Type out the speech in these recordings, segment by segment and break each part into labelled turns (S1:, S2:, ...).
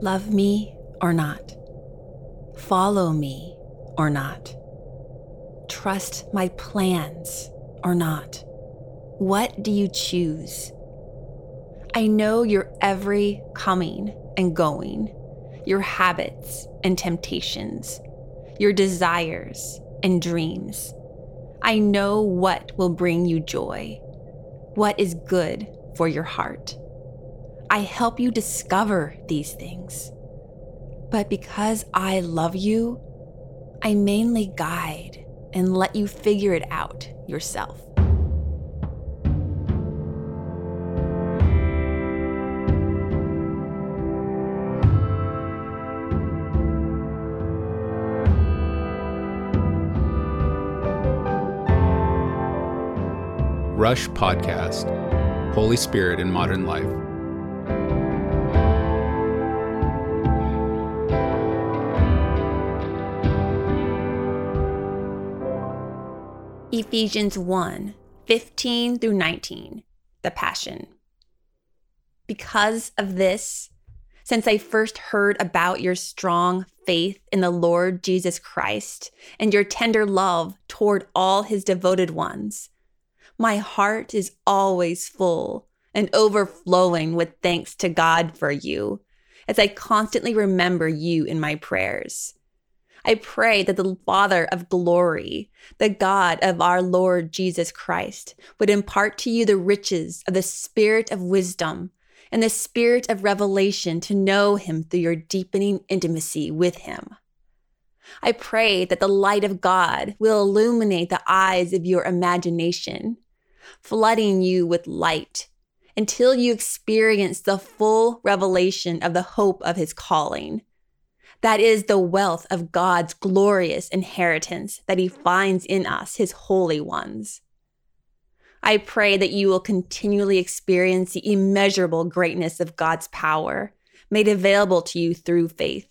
S1: Love me or not? Follow me or not? Trust my plans or not? What do you choose? I know your every coming and going, your habits and temptations, your desires and dreams. I know what will bring you joy, what is good for your heart. I help you discover these things. But because I love you, I mainly guide and let you figure it out yourself.
S2: Rush Podcast Holy Spirit in Modern Life.
S1: Ephesians 1 15 through 19, the Passion. Because of this, since I first heard about your strong faith in the Lord Jesus Christ and your tender love toward all his devoted ones, my heart is always full and overflowing with thanks to God for you as I constantly remember you in my prayers. I pray that the Father of glory, the God of our Lord Jesus Christ, would impart to you the riches of the spirit of wisdom and the spirit of revelation to know him through your deepening intimacy with him. I pray that the light of God will illuminate the eyes of your imagination flooding you with light until you experience the full revelation of the hope of his calling. That is the wealth of God's glorious inheritance that he finds in us, his holy ones. I pray that you will continually experience the immeasurable greatness of God's power made available to you through faith.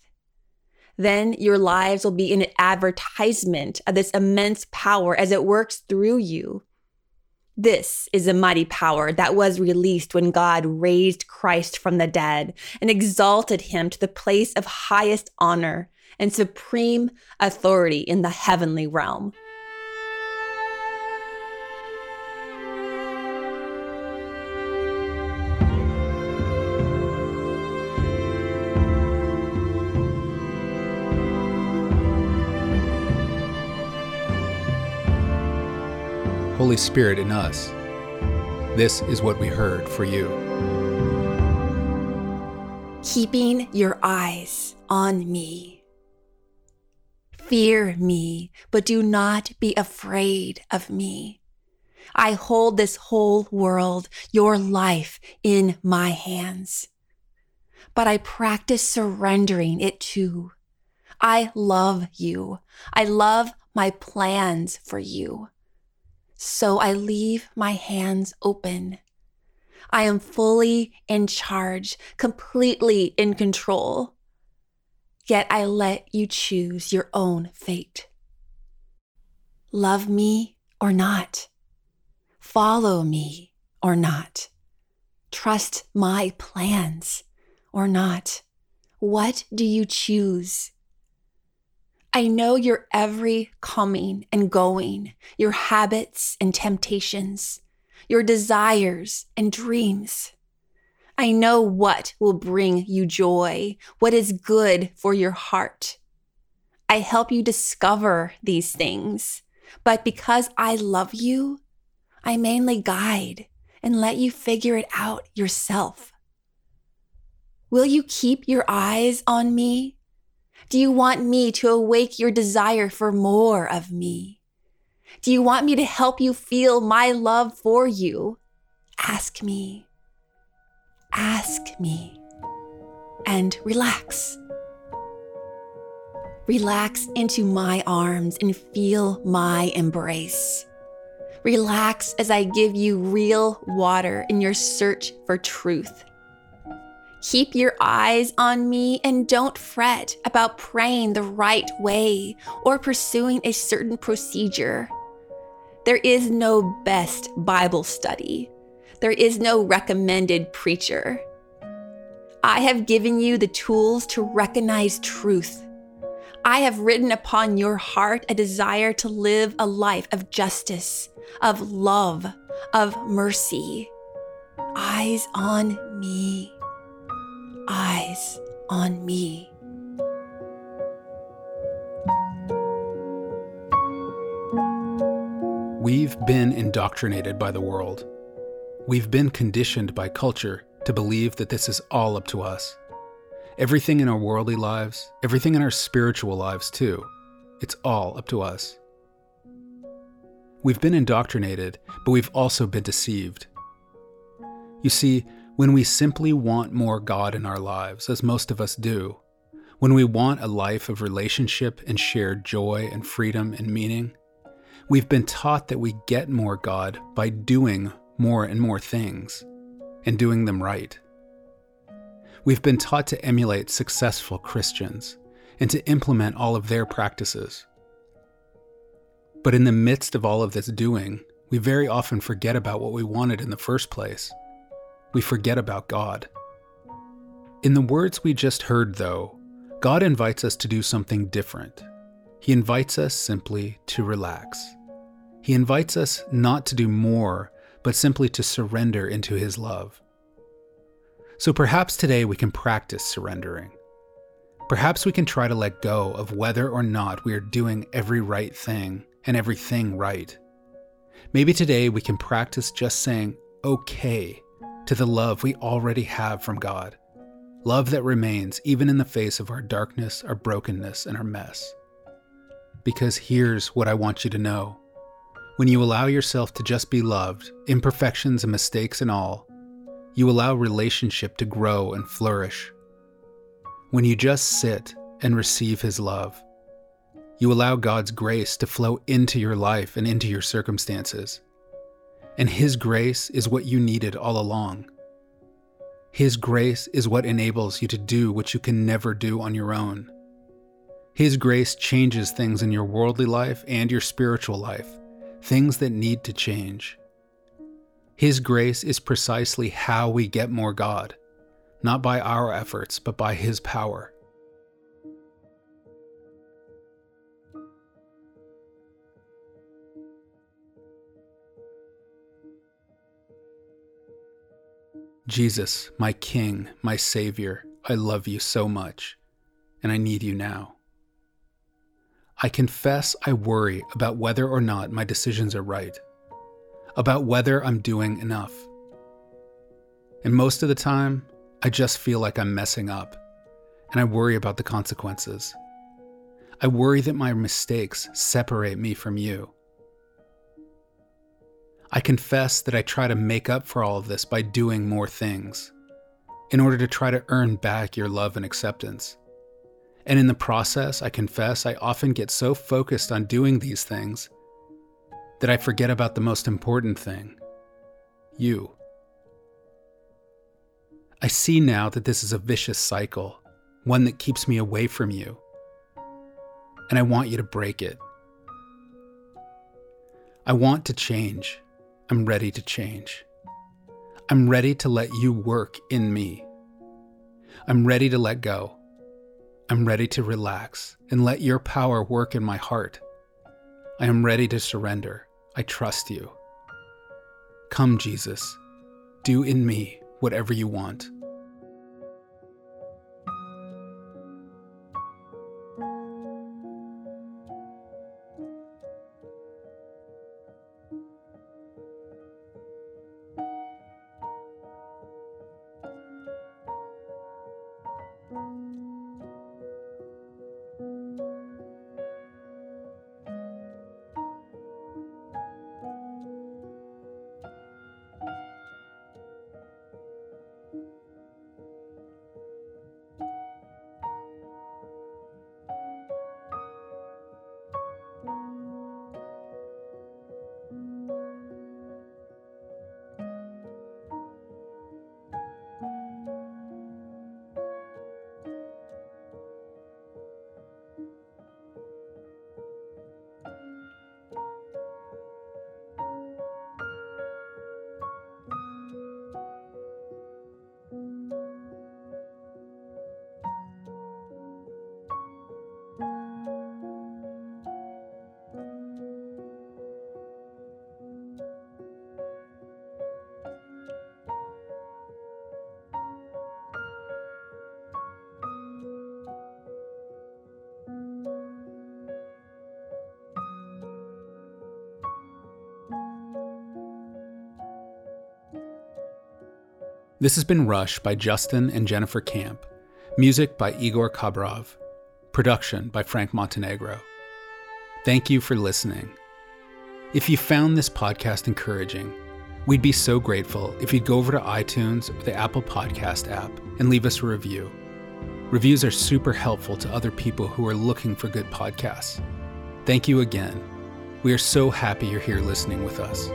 S1: Then your lives will be an advertisement of this immense power as it works through you this is a mighty power that was released when God raised Christ from the dead and exalted him to the place of highest honor and supreme authority in the heavenly realm.
S2: Holy Spirit in us. This is what we heard for you.
S1: Keeping your eyes on me. Fear me, but do not be afraid of me. I hold this whole world, your life, in my hands. But I practice surrendering it too. I love you. I love my plans for you. So I leave my hands open. I am fully in charge, completely in control. Yet I let you choose your own fate. Love me or not. Follow me or not. Trust my plans or not. What do you choose? I know your every coming and going, your habits and temptations, your desires and dreams. I know what will bring you joy, what is good for your heart. I help you discover these things, but because I love you, I mainly guide and let you figure it out yourself. Will you keep your eyes on me do you want me to awake your desire for more of me? Do you want me to help you feel my love for you? Ask me. Ask me. And relax. Relax into my arms and feel my embrace. Relax as I give you real water in your search for truth. Keep your eyes on me and don't fret about praying the right way or pursuing a certain procedure. There is no best Bible study. There is no recommended preacher. I have given you the tools to recognize truth. I have written upon your heart a desire to live a life of justice, of love, of mercy. Eyes on me. Eyes on me.
S2: We've been indoctrinated by the world. We've been conditioned by culture to believe that this is all up to us. Everything in our worldly lives, everything in our spiritual lives too, it's all up to us. We've been indoctrinated, but we've also been deceived. You see, when we simply want more God in our lives, as most of us do, when we want a life of relationship and shared joy and freedom and meaning, we've been taught that we get more God by doing more and more things and doing them right. We've been taught to emulate successful Christians and to implement all of their practices. But in the midst of all of this doing, we very often forget about what we wanted in the first place. We forget about God. In the words we just heard, though, God invites us to do something different. He invites us simply to relax. He invites us not to do more, but simply to surrender into His love. So perhaps today we can practice surrendering. Perhaps we can try to let go of whether or not we are doing every right thing and everything right. Maybe today we can practice just saying okay to the love we already have from God. Love that remains even in the face of our darkness, our brokenness, and our mess. Because here's what I want you to know when you allow yourself to just be loved, imperfections and mistakes and all, you allow relationship to grow and flourish. When you just sit and receive His love, you allow God's grace to flow into your life and into your circumstances. And His grace is what you needed all along. His grace is what enables you to do what you can never do on your own. His grace changes things in your worldly life and your spiritual life, things that need to change. His grace is precisely how we get more God, not by our efforts, but by His power. Jesus, my King, my Savior, I love you so much, and I need you now. I confess I worry about whether or not my decisions are right about whether I'm doing enough. And most of the time, I just feel like I'm messing up, and I worry about the consequences. I worry that my mistakes separate me from you. I confess that I try to make up for all of this by doing more things, in order to try to earn back your love and acceptance. And in the process, I confess I often get so focused on doing these things that I forget about the most important thing you. I see now that this is a vicious cycle, one that keeps me away from you. And I want you to break it. I want to change. I'm ready to change. I'm ready to let you work in me. I'm ready to let go. I'm ready to relax and let your power work in my heart. I am ready to surrender. I trust you. Come, Jesus, do in me whatever you want. This has been Rush by Justin and Jennifer Camp. Music by Igor Kabrov. Production by Frank Montenegro. Thank you for listening. If you found this podcast encouraging, we'd be so grateful if you'd go over to iTunes or the Apple Podcast app and leave us a review. Reviews are super helpful to other people who are looking for good podcasts. Thank you again. We are so happy you're here listening with us.